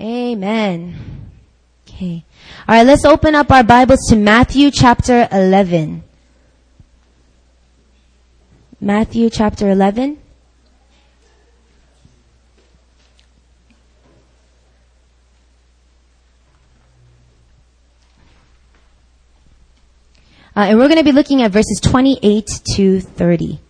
Amen. Okay. All right, let's open up our Bibles to Matthew chapter 11. Matthew chapter 11. Uh, and we're going to be looking at verses 28 to 30.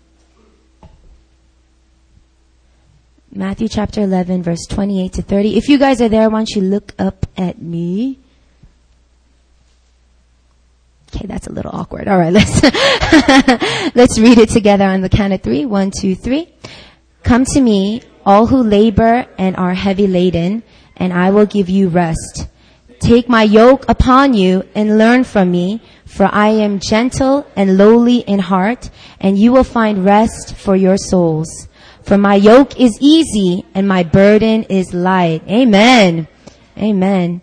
Matthew chapter 11, verse 28 to 30. If you guys are there, why don't you look up at me? Okay, that's a little awkward. All right, let's let's read it together on the count of three. One, two, three. Come to me, all who labor and are heavy laden, and I will give you rest. Take my yoke upon you and learn from me, for I am gentle and lowly in heart, and you will find rest for your souls. For my yoke is easy and my burden is light. Amen. Amen.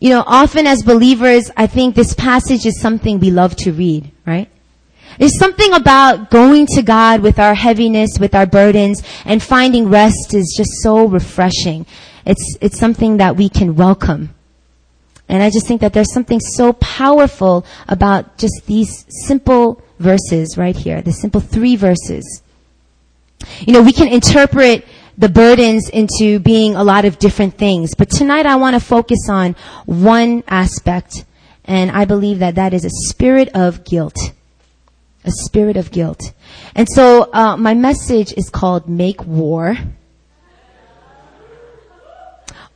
You know, often as believers, I think this passage is something we love to read, right? There's something about going to God with our heaviness, with our burdens, and finding rest is just so refreshing. It's, it's something that we can welcome. And I just think that there's something so powerful about just these simple verses right here, the simple three verses. You know, we can interpret the burdens into being a lot of different things, but tonight I want to focus on one aspect, and I believe that that is a spirit of guilt. A spirit of guilt. And so, uh, my message is called Make War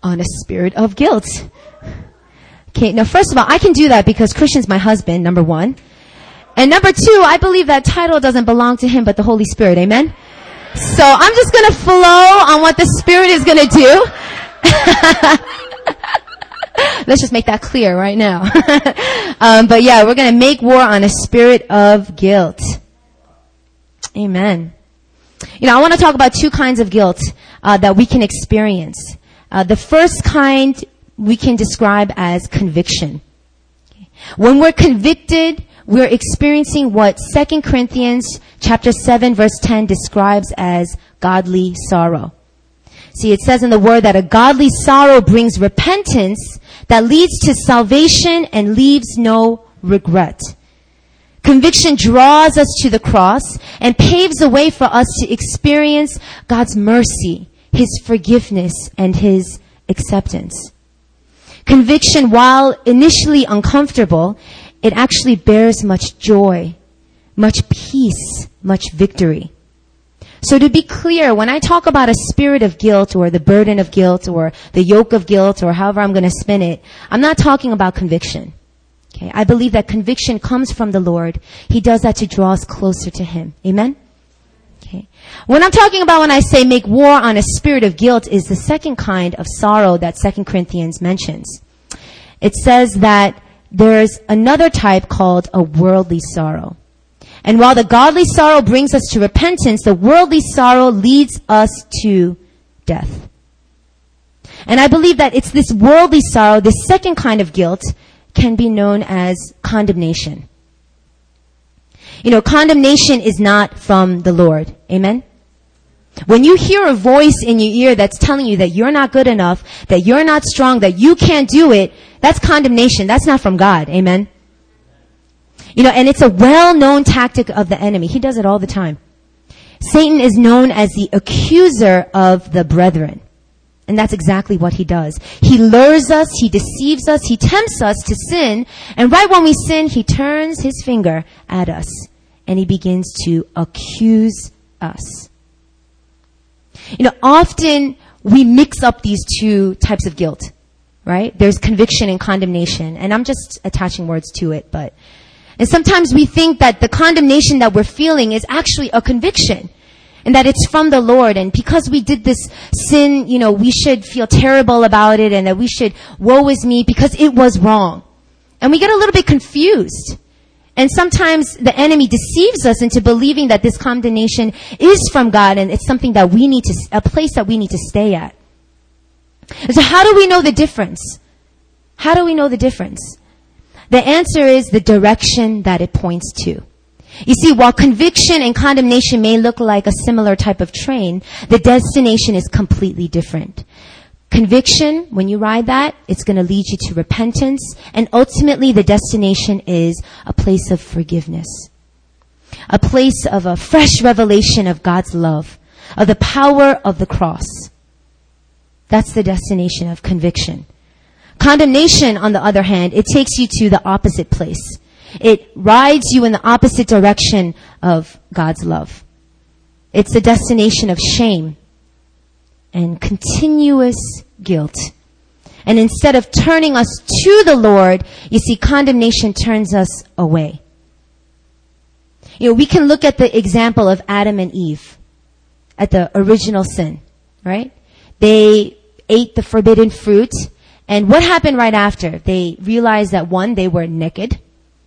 on a spirit of guilt. Okay, now first of all, I can do that because Christian's my husband, number one. And number two, I believe that title doesn't belong to him but the Holy Spirit, amen? So I'm just gonna flow on what the Spirit is gonna do. Let's just make that clear right now. um, but yeah, we're gonna make war on a spirit of guilt. Amen. You know, I want to talk about two kinds of guilt uh, that we can experience. Uh, the first kind we can describe as conviction. When we're convicted, we're experiencing what 2 Corinthians chapter 7 verse 10 describes as godly sorrow. See, it says in the word that a godly sorrow brings repentance that leads to salvation and leaves no regret. Conviction draws us to the cross and paves the way for us to experience God's mercy, His forgiveness, and His acceptance. Conviction, while initially uncomfortable, it actually bears much joy, much peace, much victory. So to be clear, when I talk about a spirit of guilt or the burden of guilt or the yoke of guilt or however I'm going to spin it, I'm not talking about conviction. Okay. I believe that conviction comes from the Lord. He does that to draw us closer to Him. Amen? Okay. When I'm talking about when I say make war on a spirit of guilt is the second kind of sorrow that 2 Corinthians mentions. It says that there's another type called a worldly sorrow. And while the godly sorrow brings us to repentance, the worldly sorrow leads us to death. And I believe that it's this worldly sorrow, this second kind of guilt, can be known as condemnation. You know, condemnation is not from the Lord. Amen? When you hear a voice in your ear that's telling you that you're not good enough, that you're not strong, that you can't do it, that's condemnation. That's not from God. Amen. You know, and it's a well-known tactic of the enemy. He does it all the time. Satan is known as the accuser of the brethren. And that's exactly what he does. He lures us, he deceives us, he tempts us to sin, and right when we sin, he turns his finger at us and he begins to accuse us. You know, often we mix up these two types of guilt, right? There's conviction and condemnation, and I'm just attaching words to it, but, and sometimes we think that the condemnation that we're feeling is actually a conviction. And that it's from the Lord, and because we did this sin, you know, we should feel terrible about it, and that we should, woe is me, because it was wrong. And we get a little bit confused. And sometimes the enemy deceives us into believing that this condemnation is from God and it's something that we need to, a place that we need to stay at. So how do we know the difference? How do we know the difference? The answer is the direction that it points to. You see, while conviction and condemnation may look like a similar type of train, the destination is completely different. Conviction, when you ride that, it's going to lead you to repentance, and ultimately the destination is a place of forgiveness. A place of a fresh revelation of God's love, of the power of the cross. That's the destination of conviction. Condemnation, on the other hand, it takes you to the opposite place. It rides you in the opposite direction of God's love. It's the destination of shame and continuous guilt. And instead of turning us to the Lord, you see, condemnation turns us away. You know, we can look at the example of Adam and Eve at the original sin, right? They ate the forbidden fruit. And what happened right after? They realized that one, they were naked,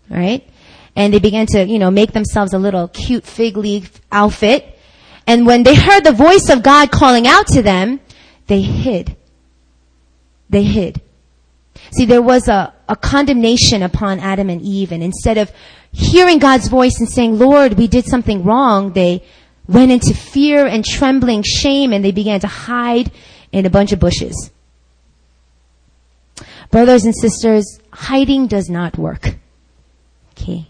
right? And they began to, you know, make themselves a little cute fig leaf outfit. And when they heard the voice of God calling out to them, they hid. They hid. See, there was a, a condemnation upon Adam and Eve, and instead of hearing God's voice and saying, Lord, we did something wrong, they went into fear and trembling, shame, and they began to hide in a bunch of bushes. Brothers and sisters, hiding does not work. Okay.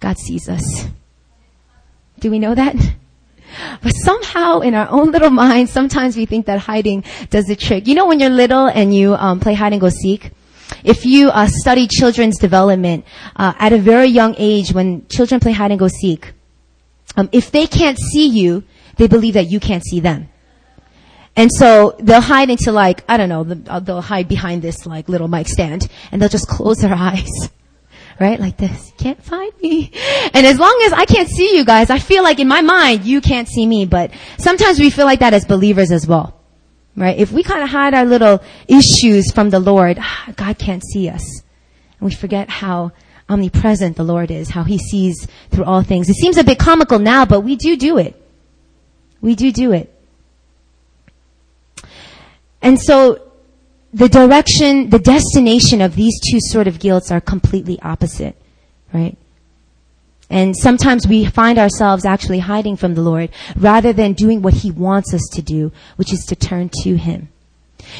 God sees us. Do we know that? But somehow in our own little minds, sometimes we think that hiding does the trick. You know when you're little and you um, play hide and go seek? If you uh, study children's development uh, at a very young age, when children play hide and go seek, um, if they can't see you, they believe that you can't see them. And so they'll hide into like, I don't know, uh, they'll hide behind this like little mic stand and they'll just close their eyes. Right? Like this. Can't find me. And as long as I can't see you guys, I feel like in my mind, you can't see me. But sometimes we feel like that as believers as well. Right? If we kind of hide our little issues from the Lord, God can't see us. And we forget how omnipresent the Lord is, how He sees through all things. It seems a bit comical now, but we do do it. We do do it. And so the direction, the destination of these two sort of guilts are completely opposite, right? And sometimes we find ourselves actually hiding from the Lord rather than doing what He wants us to do, which is to turn to Him.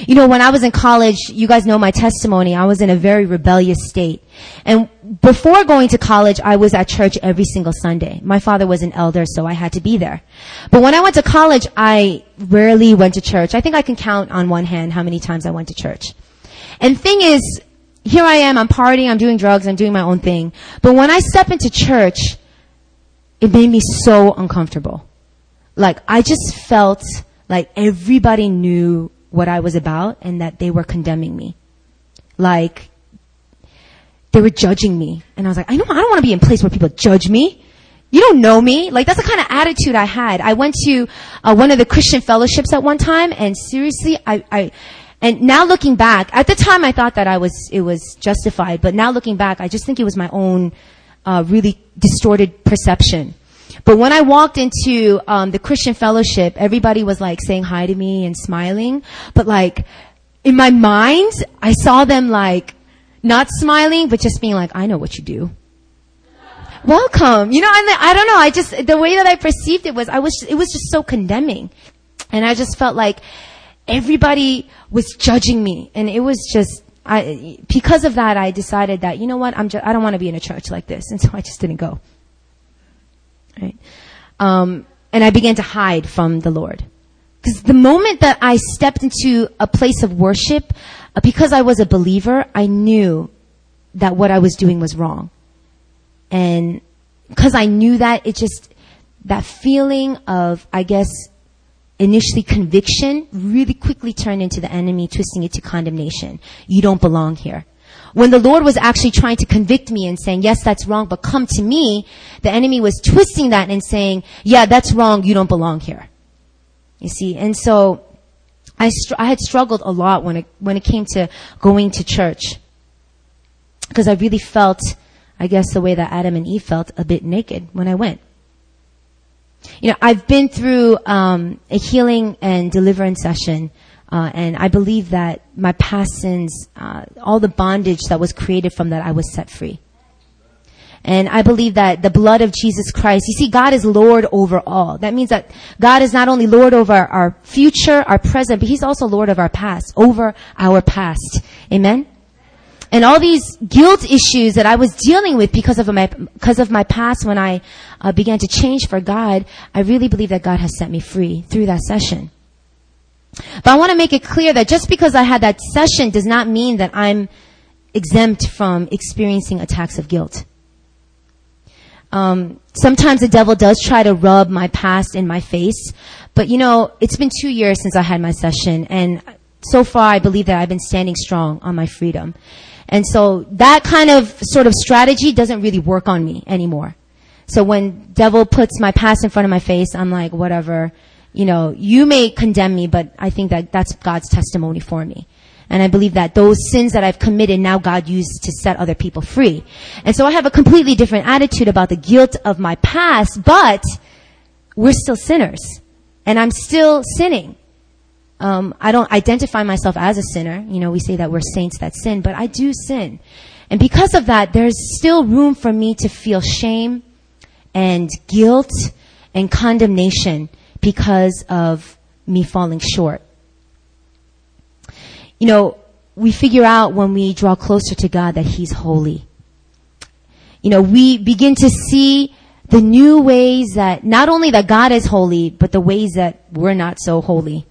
You know, when I was in college, you guys know my testimony, I was in a very rebellious state. And before going to college, I was at church every single Sunday. My father was an elder, so I had to be there. But when I went to college, I rarely went to church. I think I can count on one hand how many times I went to church. And thing is, here I am, I'm partying, I'm doing drugs, I'm doing my own thing. But when I step into church, it made me so uncomfortable. Like, I just felt like everybody knew what I was about and that they were condemning me. Like, they were judging me. And I was like, I know, I don't want to be in a place where people judge me. You don't know me. Like, that's the kind of attitude I had. I went to uh, one of the Christian fellowships at one time and seriously, I, I, and now looking back, at the time I thought that I was, it was justified, but now looking back, I just think it was my own, uh, really distorted perception. But when I walked into um, the Christian fellowship, everybody was like saying hi to me and smiling. But like in my mind, I saw them like not smiling, but just being like, "I know what you do." Welcome. You know, I, I don't know. I just the way that I perceived it was I was it was just so condemning, and I just felt like everybody was judging me, and it was just I, because of that, I decided that, you know what, I'm just, I don't want to be in a church like this. And so I just didn't go. Right? Um, and I began to hide from the Lord. Because the moment that I stepped into a place of worship, uh, because I was a believer, I knew that what I was doing was wrong. And because I knew that, it just, that feeling of, I guess, initially conviction really quickly turned into the enemy twisting it to condemnation. You don't belong here. When the Lord was actually trying to convict me and saying, yes, that's wrong, but come to me, the enemy was twisting that and saying, yeah, that's wrong, you don't belong here. You see, and so I, str- I had struggled a lot when it, when it came to going to church. Because I really felt, I guess the way that Adam and Eve felt, a bit naked when I went. You know, I've been through um, a healing and deliverance session uh, and I believe that my past sins, uh, all the bondage that was created from that, I was set free. And I believe that the blood of Jesus Christ, you see, God is Lord over all. That means that God is not only Lord over our future, our present, but He's also Lord of our past, over our past. Amen? And all these guilt issues that I was dealing with because of my, because of my past when I uh, began to change for God, I really believe that God has set me free through that session. But I want to make it clear that just because I had that session does not mean that I'm exempt from experiencing attacks of guilt. Um, sometimes the devil does try to rub my past in my face, but you know, it's been two years since I had my session, and so far I believe that I've been standing strong on my freedom. And so that kind of sort of strategy doesn't really work on me anymore. So when devil puts my past in front of my face, I'm like, whatever, you know, you may condemn me, but I think that that's God's testimony for me. And I believe that those sins that I've committed now God used to set other people free. And so I have a completely different attitude about the guilt of my past, but we're still sinners. And I'm still sinning. Um, I don't identify myself as a sinner. You know, we say that we're saints that sin, but I do sin. And because of that, there's still room for me to feel shame and guilt and condemnation because of me falling short. You know, we figure out when we draw closer to God that He's holy. You know, we begin to see the new ways that not only that God is holy, but the ways that we're not so holy.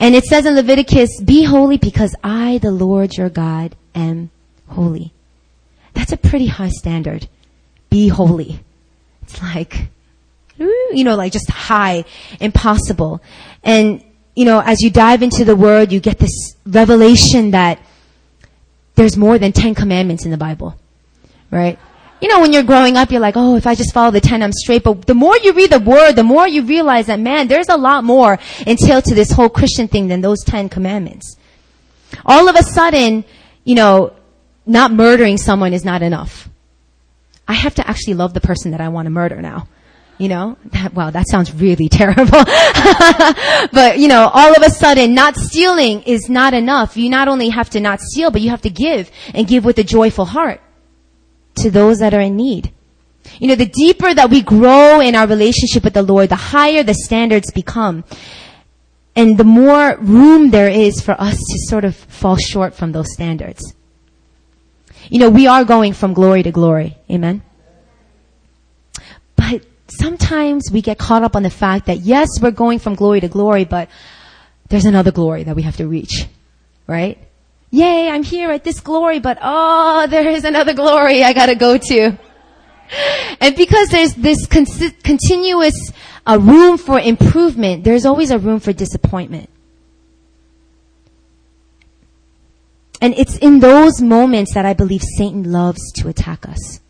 And it says in Leviticus, be holy because I, the Lord your God, am holy. That's a pretty high standard. Be holy. It's like, you know, like just high, impossible. And you know, as you dive into the word, you get this revelation that there's more than 10 commandments in the Bible. Right? You know, when you're growing up, you're like, oh, if I just follow the 10, I'm straight. But the more you read the word, the more you realize that, man, there's a lot more entailed to this whole Christian thing than those 10 commandments. All of a sudden, you know, not murdering someone is not enough. I have to actually love the person that I want to murder now. You know, that, wow, that sounds really terrible. but, you know, all of a sudden, not stealing is not enough. You not only have to not steal, but you have to give and give with a joyful heart to those that are in need. You know, the deeper that we grow in our relationship with the Lord, the higher the standards become. And the more room there is for us to sort of fall short from those standards. You know, we are going from glory to glory. Amen. Sometimes we get caught up on the fact that yes, we're going from glory to glory, but there's another glory that we have to reach, right? Yay, I'm here at this glory, but oh, there is another glory I gotta go to. And because there's this con- continuous uh, room for improvement, there's always a room for disappointment. And it's in those moments that I believe Satan loves to attack us.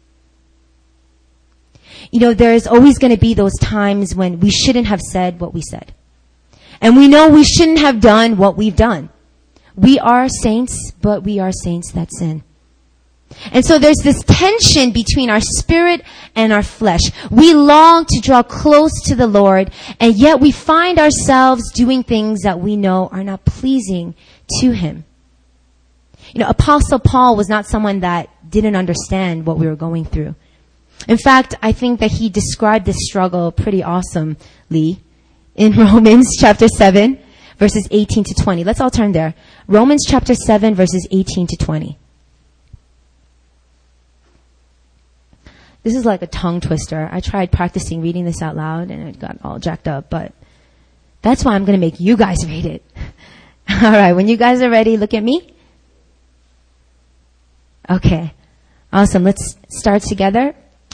You know, there's always going to be those times when we shouldn't have said what we said. And we know we shouldn't have done what we've done. We are saints, but we are saints that sin. And so there's this tension between our spirit and our flesh. We long to draw close to the Lord, and yet we find ourselves doing things that we know are not pleasing to Him. You know, Apostle Paul was not someone that didn't understand what we were going through. In fact, I think that he described this struggle pretty awesomely in Romans chapter 7, verses 18 to 20. Let's all turn there. Romans chapter 7, verses 18 to 20. This is like a tongue twister. I tried practicing reading this out loud and it got all jacked up, but that's why I'm going to make you guys read it. all right, when you guys are ready, look at me. Okay. Awesome. Let's start together.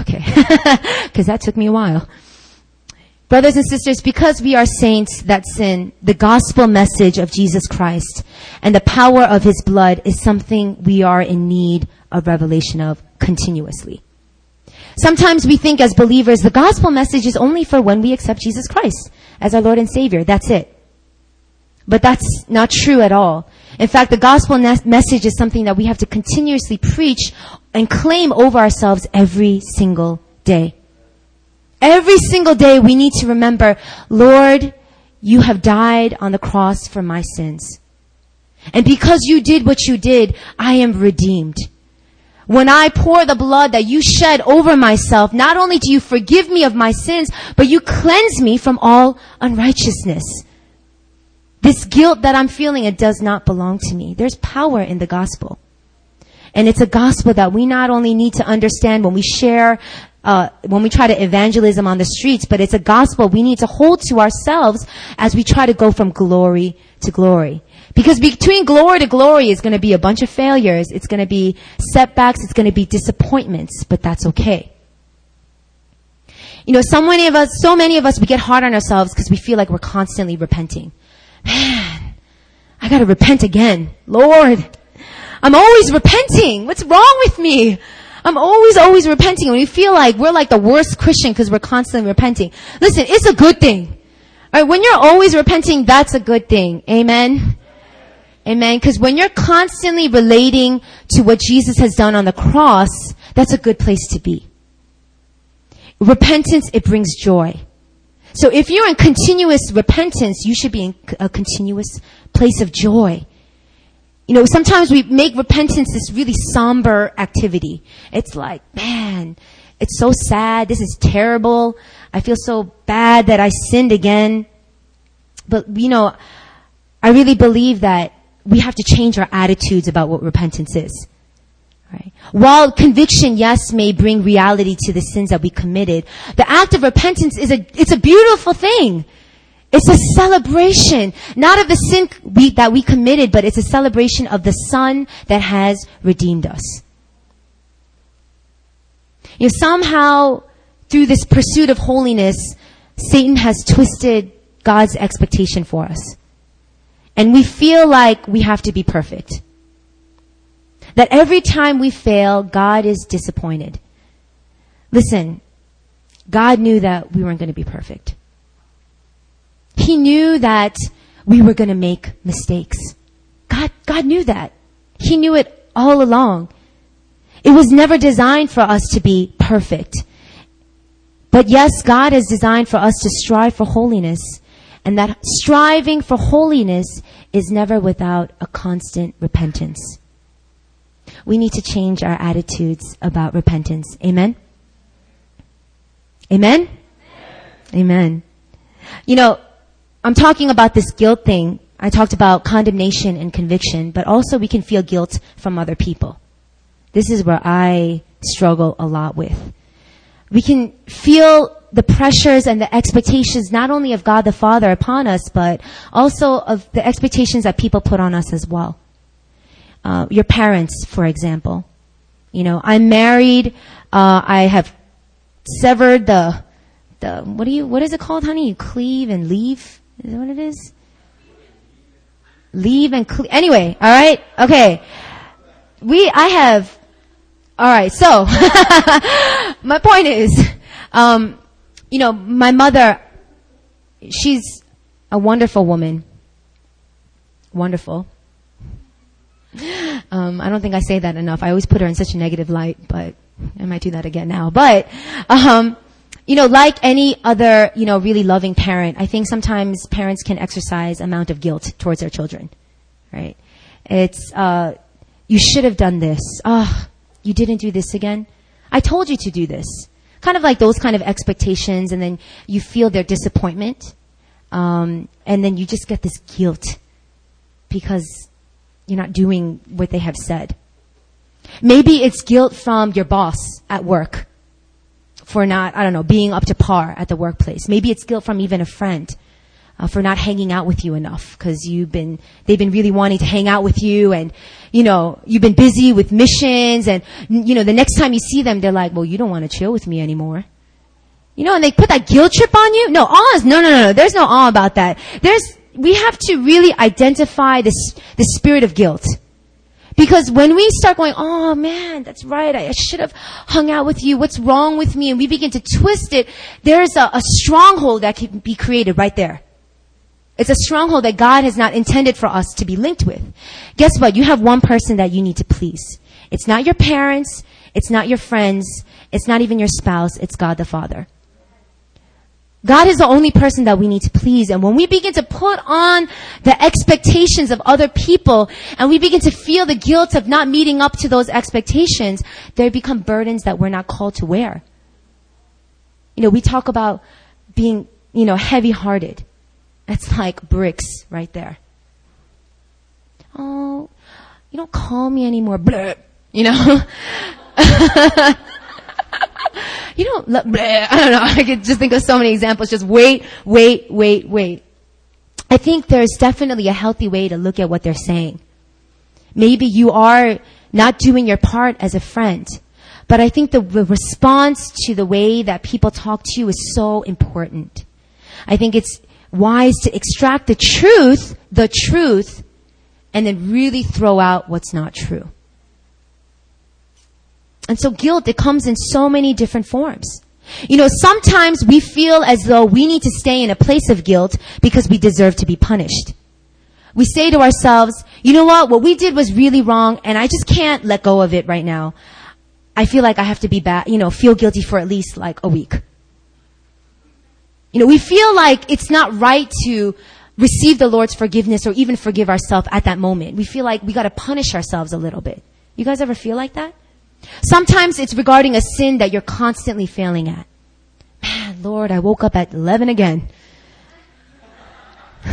Okay. Because that took me a while. Brothers and sisters, because we are saints that sin, the gospel message of Jesus Christ and the power of his blood is something we are in need of revelation of continuously. Sometimes we think as believers the gospel message is only for when we accept Jesus Christ as our Lord and Savior. That's it. But that's not true at all. In fact, the gospel message is something that we have to continuously preach and claim over ourselves every single day. Every single day we need to remember, Lord, you have died on the cross for my sins. And because you did what you did, I am redeemed. When I pour the blood that you shed over myself, not only do you forgive me of my sins, but you cleanse me from all unrighteousness. This guilt that I'm feeling, it does not belong to me. There's power in the gospel. And it's a gospel that we not only need to understand when we share uh, when we try to evangelism on the streets, but it's a gospel we need to hold to ourselves as we try to go from glory to glory. Because between glory to glory is going to be a bunch of failures. It's going to be setbacks. It's going to be disappointments, but that's okay. You know, so many of us, so many of us, we get hard on ourselves because we feel like we're constantly repenting. Man, I gotta repent again. Lord, I'm always repenting. What's wrong with me? I'm always, always repenting. When we feel like we're like the worst Christian because we're constantly repenting. Listen, it's a good thing. Alright, when you're always repenting, that's a good thing. Amen? Amen. Because when you're constantly relating to what Jesus has done on the cross, that's a good place to be. Repentance, it brings joy. So if you're in continuous repentance, you should be in a continuous place of joy. You know, sometimes we make repentance this really somber activity. It's like, man, it's so sad. This is terrible. I feel so bad that I sinned again. But, you know, I really believe that we have to change our attitudes about what repentance is. Right? While conviction, yes, may bring reality to the sins that we committed, the act of repentance is a, it's a beautiful thing. It's a celebration, not of the sin we, that we committed, but it's a celebration of the Son that has redeemed us. You know, somehow, through this pursuit of holiness, Satan has twisted God's expectation for us. And we feel like we have to be perfect. That every time we fail, God is disappointed. Listen, God knew that we weren't going to be perfect. He knew that we were going to make mistakes. God, God knew that. He knew it all along. It was never designed for us to be perfect. But yes, God has designed for us to strive for holiness. And that striving for holiness is never without a constant repentance. We need to change our attitudes about repentance. Amen? Amen? Amen. You know, I'm talking about this guilt thing. I talked about condemnation and conviction, but also we can feel guilt from other people. This is where I struggle a lot with. We can feel the pressures and the expectations not only of God the Father upon us, but also of the expectations that people put on us as well. Uh, your parents, for example. You know, I'm married. Uh, I have severed the the what do you what is it called, honey? You cleave and leave. Is that what it is? Leave and cleave. Anyway, all right, okay. We, I have. All right, so my point is, um, you know, my mother, she's a wonderful woman. Wonderful. Um, I don't think I say that enough. I always put her in such a negative light, but I might do that again now. But, um, you know, like any other, you know, really loving parent, I think sometimes parents can exercise amount of guilt towards their children, right? It's, uh, you should have done this. Ah, oh, you didn't do this again. I told you to do this. Kind of like those kind of expectations, and then you feel their disappointment, um, and then you just get this guilt because you're not doing what they have said. Maybe it's guilt from your boss at work for not, I don't know, being up to par at the workplace. Maybe it's guilt from even a friend. Uh, for not hanging out with you enough because you've been they've been really wanting to hang out with you and you know you've been busy with missions and you know the next time you see them they're like well you don't want to chill with me anymore You know, and they put that guilt trip on you. No, awe is, no, no, no, no. There's no awe about that. There's, we have to really identify this, the spirit of guilt. Because when we start going, oh man, that's right, I should have hung out with you, what's wrong with me? And we begin to twist it, there's a, a stronghold that can be created right there. It's a stronghold that God has not intended for us to be linked with. Guess what? You have one person that you need to please. It's not your parents, it's not your friends, it's not even your spouse, it's God the Father. God is the only person that we need to please. And when we begin to put on the expectations of other people and we begin to feel the guilt of not meeting up to those expectations, they become burdens that we're not called to wear. You know, we talk about being, you know, heavy hearted. That's like bricks right there. Oh, you don't call me anymore. Blah. You know? you don't, bleh, I don't know, I could just think of so many examples. Just wait, wait, wait, wait. I think there's definitely a healthy way to look at what they're saying. Maybe you are not doing your part as a friend, but I think the response to the way that people talk to you is so important. I think it's wise to extract the truth, the truth, and then really throw out what's not true. And so guilt, it comes in so many different forms. You know, sometimes we feel as though we need to stay in a place of guilt because we deserve to be punished. We say to ourselves, you know what, what we did was really wrong and I just can't let go of it right now. I feel like I have to be bad, you know, feel guilty for at least like a week. You know, we feel like it's not right to receive the Lord's forgiveness or even forgive ourselves at that moment. We feel like we gotta punish ourselves a little bit. You guys ever feel like that? Sometimes it's regarding a sin that you're constantly failing at. Man, Lord, I woke up at 11 again.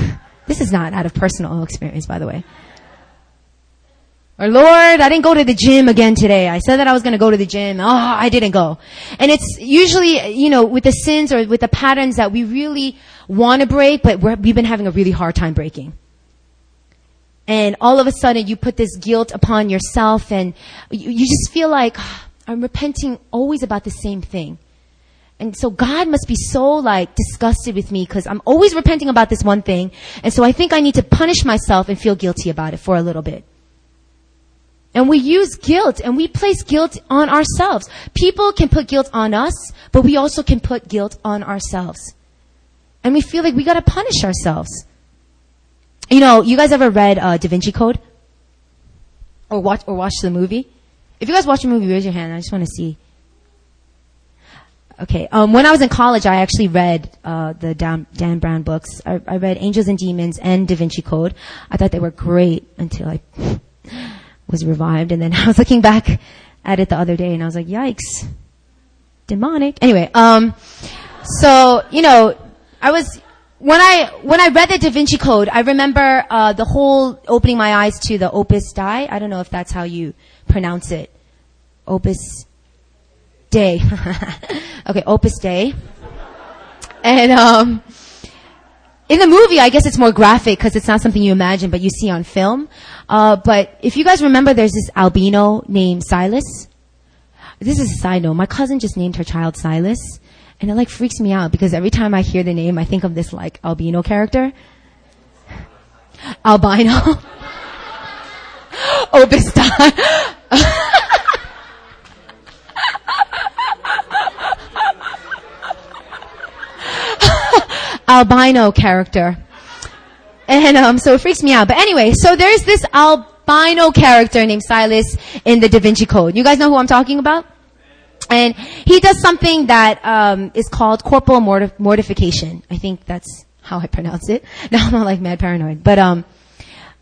this is not out of personal experience, by the way. Or Lord, I didn't go to the gym again today. I said that I was going to go to the gym. Oh, I didn't go. And it's usually, you know, with the sins or with the patterns that we really want to break, but we have been having a really hard time breaking and all of a sudden you put this guilt upon yourself and you, you just feel like I'm repenting always about the same thing. And so God must be so like disgusted with me because I'm always repenting about this one thing. And so I think I need to punish myself and feel guilty about it for a little bit. And we use guilt and we place guilt on ourselves. People can put guilt on us, but we also can put guilt on ourselves. And we feel like we gotta punish ourselves. You know, you guys ever read uh, Da Vinci Code? Or watch or watch the movie? If you guys watch the movie, raise your hand. I just want to see. Okay. Um, when I was in college, I actually read uh, the Dan, Dan, Brown books. I, I, read Angels and Demons and Da Vinci Code. I thought they were great until I was revived, and then I was looking back at it the other day, and I was like, "Yikes, demonic." Anyway, um, so you know, I was when I when I read the Da Vinci Code, I remember uh, the whole opening my eyes to the Opus Dei. I don't know if that's how you pronounce it. Opus Dei. okay, Opus Dei. And um, in the movie, I guess it's more graphic because it's not something you imagine, but you see on film. Uh, but if you guys remember, there's this albino named Silas. This is a side note. My cousin just named her child Silas. And it like freaks me out because every time I hear the name, I think of this like albino character. Albino. Obistan. albino character. And um, so it freaks me out. But anyway, so there's this albino character named Silas in the Da Vinci Code. You guys know who I'm talking about? And he does something that um, is called corporal mortif- mortification. I think that's how I pronounce it. Now I'm not like mad paranoid, but um,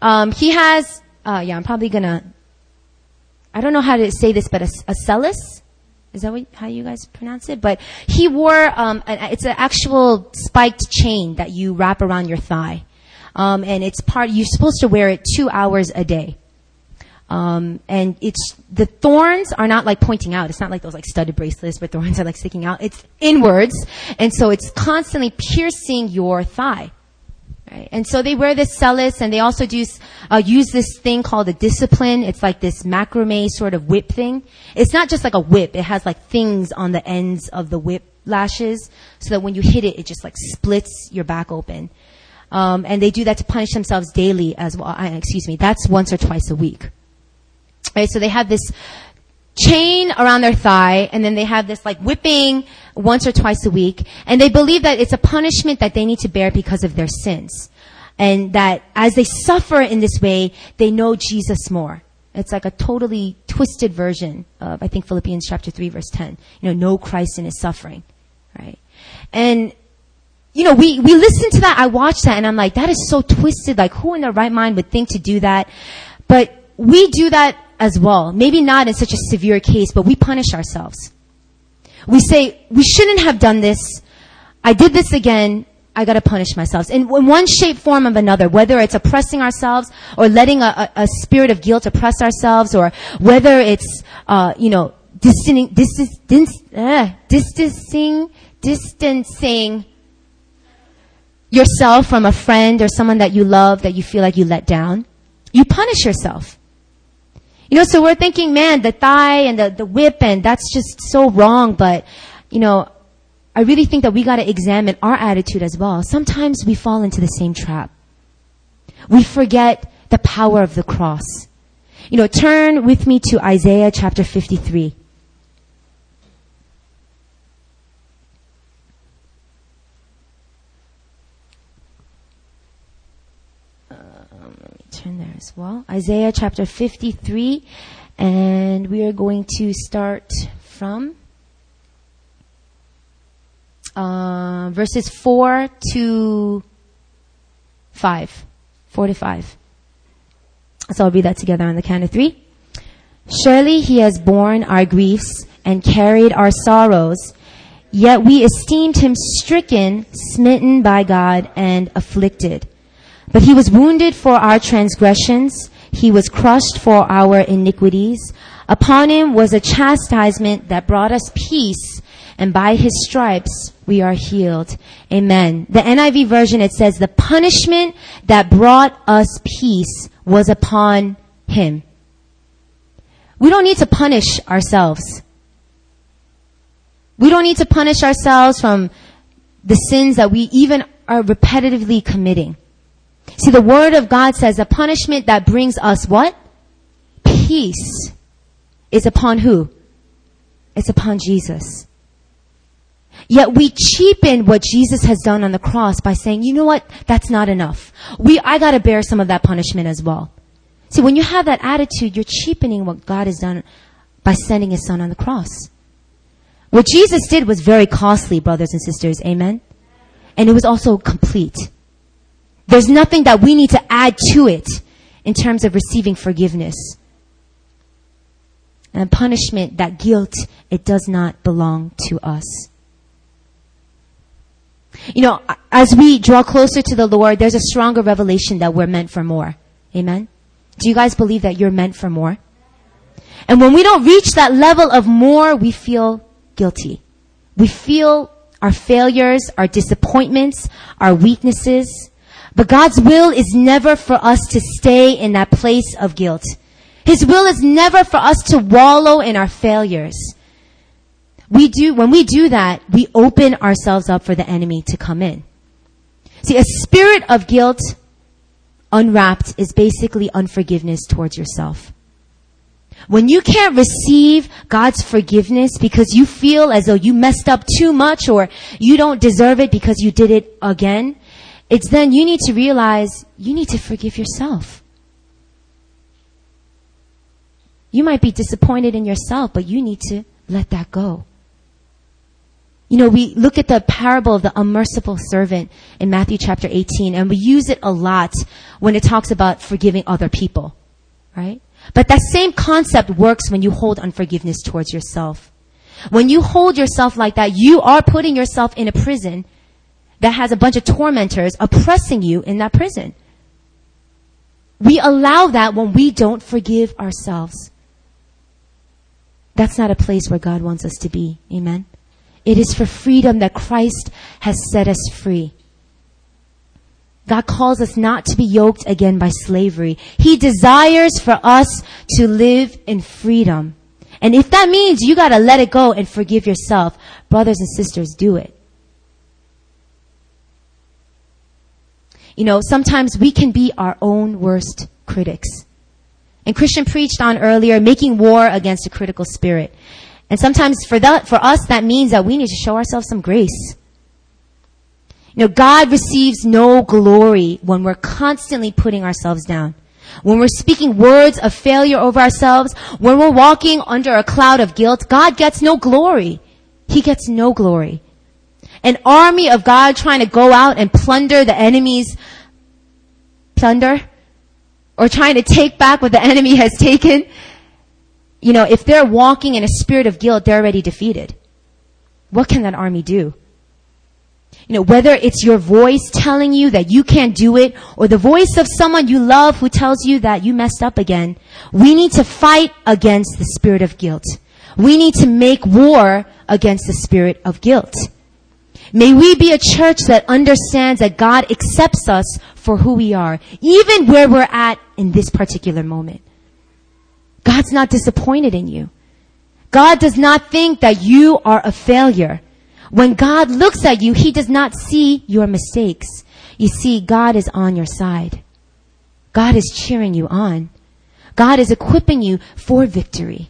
um, he has. Uh, yeah, I'm probably gonna. I don't know how to say this, but a, a cellus. Is that what, how you guys pronounce it? But he wore. Um, an, it's an actual spiked chain that you wrap around your thigh, um, and it's part. You're supposed to wear it two hours a day. Um, and it's the thorns are not like pointing out. It's not like those like studded bracelets where thorns are like sticking out. It's inwards, and so it's constantly piercing your thigh. Right? And so they wear this cellus, and they also do uh, use this thing called a discipline. It's like this macrame sort of whip thing. It's not just like a whip. It has like things on the ends of the whip lashes so that when you hit it, it just like splits your back open. Um, and they do that to punish themselves daily as well. Uh, excuse me. That's once or twice a week. Right? So they have this chain around their thigh and then they have this like whipping once or twice a week and they believe that it's a punishment that they need to bear because of their sins. And that as they suffer in this way they know jesus more. It's like a totally twisted version of i think philippians chapter 3 verse 10 you know know christ in his suffering right? And you know we we listen to that. I watch that and i'm like that is so twisted. Like who in their right mind would think to do that? But we do that as well. Maybe not in such a severe case, but we punish ourselves. We say, we shouldn't have done this. I did this again. I gotta punish myself. In, one shape, form, of another, whether it's oppressing ourselves or letting a, a, a spirit of guilt oppress ourselves or whether it's, uh, you know, distancing, uh, distancing, distancing yourself from a friend or someone that you love that you feel like you let down. You punish yourself. You know, so we're thinking, man, the thigh and the, the whip and that's just so wrong, but, you know, I really think that we gotta examine our attitude as well. Sometimes we fall into the same trap. We forget the power of the cross. You know, turn with me to Isaiah chapter 53. turn there as well. Isaiah chapter 53, and we are going to start from uh, verses 4 to 5. 4 to 5. So I'll read that together on the count of three. Surely he has borne our griefs and carried our sorrows, yet we esteemed him stricken, smitten by God, and afflicted. But he was wounded for our transgressions. He was crushed for our iniquities. Upon him was a chastisement that brought us peace, and by his stripes we are healed. Amen. The NIV version, it says, the punishment that brought us peace was upon him. We don't need to punish ourselves. We don't need to punish ourselves from the sins that we even are repetitively committing. See, the Word of God says the punishment that brings us what? Peace is upon who? It's upon Jesus. Yet we cheapen what Jesus has done on the cross by saying, you know what? That's not enough. We, I gotta bear some of that punishment as well. See, when you have that attitude, you're cheapening what God has done by sending His Son on the cross. What Jesus did was very costly, brothers and sisters. Amen? And it was also complete. There's nothing that we need to add to it in terms of receiving forgiveness. And punishment, that guilt, it does not belong to us. You know, as we draw closer to the Lord, there's a stronger revelation that we're meant for more. Amen? Do you guys believe that you're meant for more? And when we don't reach that level of more, we feel guilty. We feel our failures, our disappointments, our weaknesses. But God's will is never for us to stay in that place of guilt. His will is never for us to wallow in our failures. We do, when we do that, we open ourselves up for the enemy to come in. See, a spirit of guilt unwrapped is basically unforgiveness towards yourself. When you can't receive God's forgiveness because you feel as though you messed up too much or you don't deserve it because you did it again, it's then you need to realize you need to forgive yourself. You might be disappointed in yourself, but you need to let that go. You know, we look at the parable of the unmerciful servant in Matthew chapter 18, and we use it a lot when it talks about forgiving other people, right? But that same concept works when you hold unforgiveness towards yourself. When you hold yourself like that, you are putting yourself in a prison that has a bunch of tormentors oppressing you in that prison. We allow that when we don't forgive ourselves. That's not a place where God wants us to be. Amen. It is for freedom that Christ has set us free. God calls us not to be yoked again by slavery. He desires for us to live in freedom. And if that means you gotta let it go and forgive yourself, brothers and sisters, do it. You know, sometimes we can be our own worst critics. And Christian preached on earlier, making war against a critical spirit. And sometimes for that, for us, that means that we need to show ourselves some grace. You know, God receives no glory when we're constantly putting ourselves down. When we're speaking words of failure over ourselves, when we're walking under a cloud of guilt, God gets no glory. He gets no glory. An army of God trying to go out and plunder the enemy's plunder or trying to take back what the enemy has taken. You know, if they're walking in a spirit of guilt, they're already defeated. What can that army do? You know, whether it's your voice telling you that you can't do it or the voice of someone you love who tells you that you messed up again, we need to fight against the spirit of guilt. We need to make war against the spirit of guilt. May we be a church that understands that God accepts us for who we are, even where we're at in this particular moment. God's not disappointed in you. God does not think that you are a failure. When God looks at you, He does not see your mistakes. You see, God is on your side. God is cheering you on. God is equipping you for victory.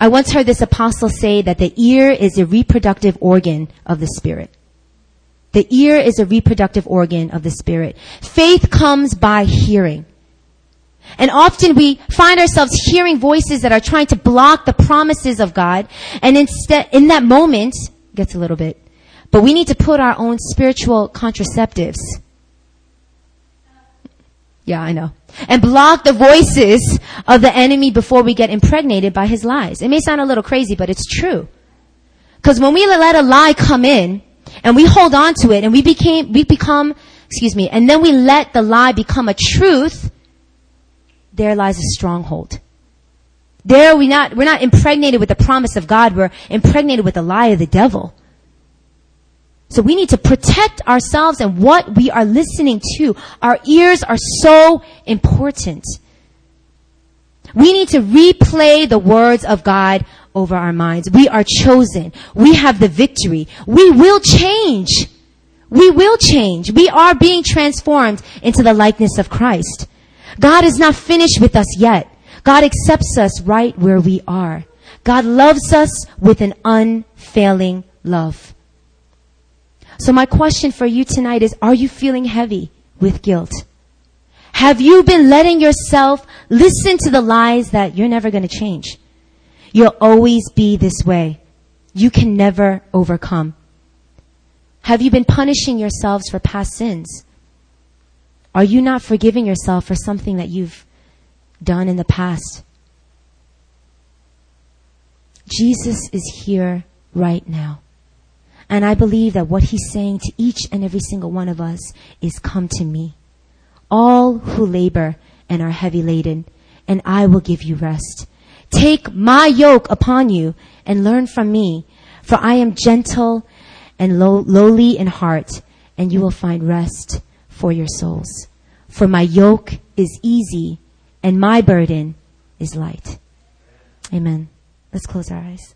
I once heard this apostle say that the ear is a reproductive organ of the spirit. The ear is a reproductive organ of the spirit. Faith comes by hearing. And often we find ourselves hearing voices that are trying to block the promises of God. And instead, in that moment, gets a little bit, but we need to put our own spiritual contraceptives. Yeah, I know. And block the voices of the enemy before we get impregnated by his lies. It may sound a little crazy, but it's true. Cause when we let a lie come in, and we hold on to it, and we became, we become, excuse me, and then we let the lie become a truth, there lies a stronghold. There we not, we're not impregnated with the promise of God, we're impregnated with the lie of the devil. So we need to protect ourselves and what we are listening to. Our ears are so important. We need to replay the words of God over our minds. We are chosen. We have the victory. We will change. We will change. We are being transformed into the likeness of Christ. God is not finished with us yet. God accepts us right where we are. God loves us with an unfailing love. So my question for you tonight is, are you feeling heavy with guilt? Have you been letting yourself listen to the lies that you're never going to change? You'll always be this way. You can never overcome. Have you been punishing yourselves for past sins? Are you not forgiving yourself for something that you've done in the past? Jesus is here right now. And I believe that what he's saying to each and every single one of us is come to me. All who labor and are heavy laden, and I will give you rest. Take my yoke upon you and learn from me, for I am gentle and low, lowly in heart, and you will find rest for your souls. For my yoke is easy and my burden is light. Amen. Let's close our eyes.